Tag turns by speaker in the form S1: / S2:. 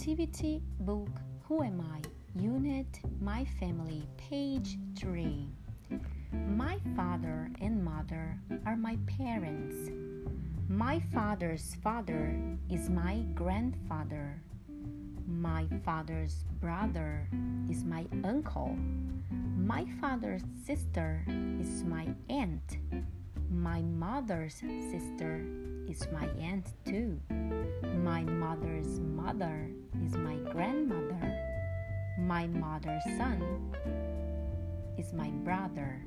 S1: Activity Book Who Am I? Unit My Family, page 3. My father and mother are my parents. My father's father is my grandfather. My father's brother is my uncle. My father's sister is my aunt. My mother's sister is my aunt too. My mother's mother grandmother. My mother's son is my brother.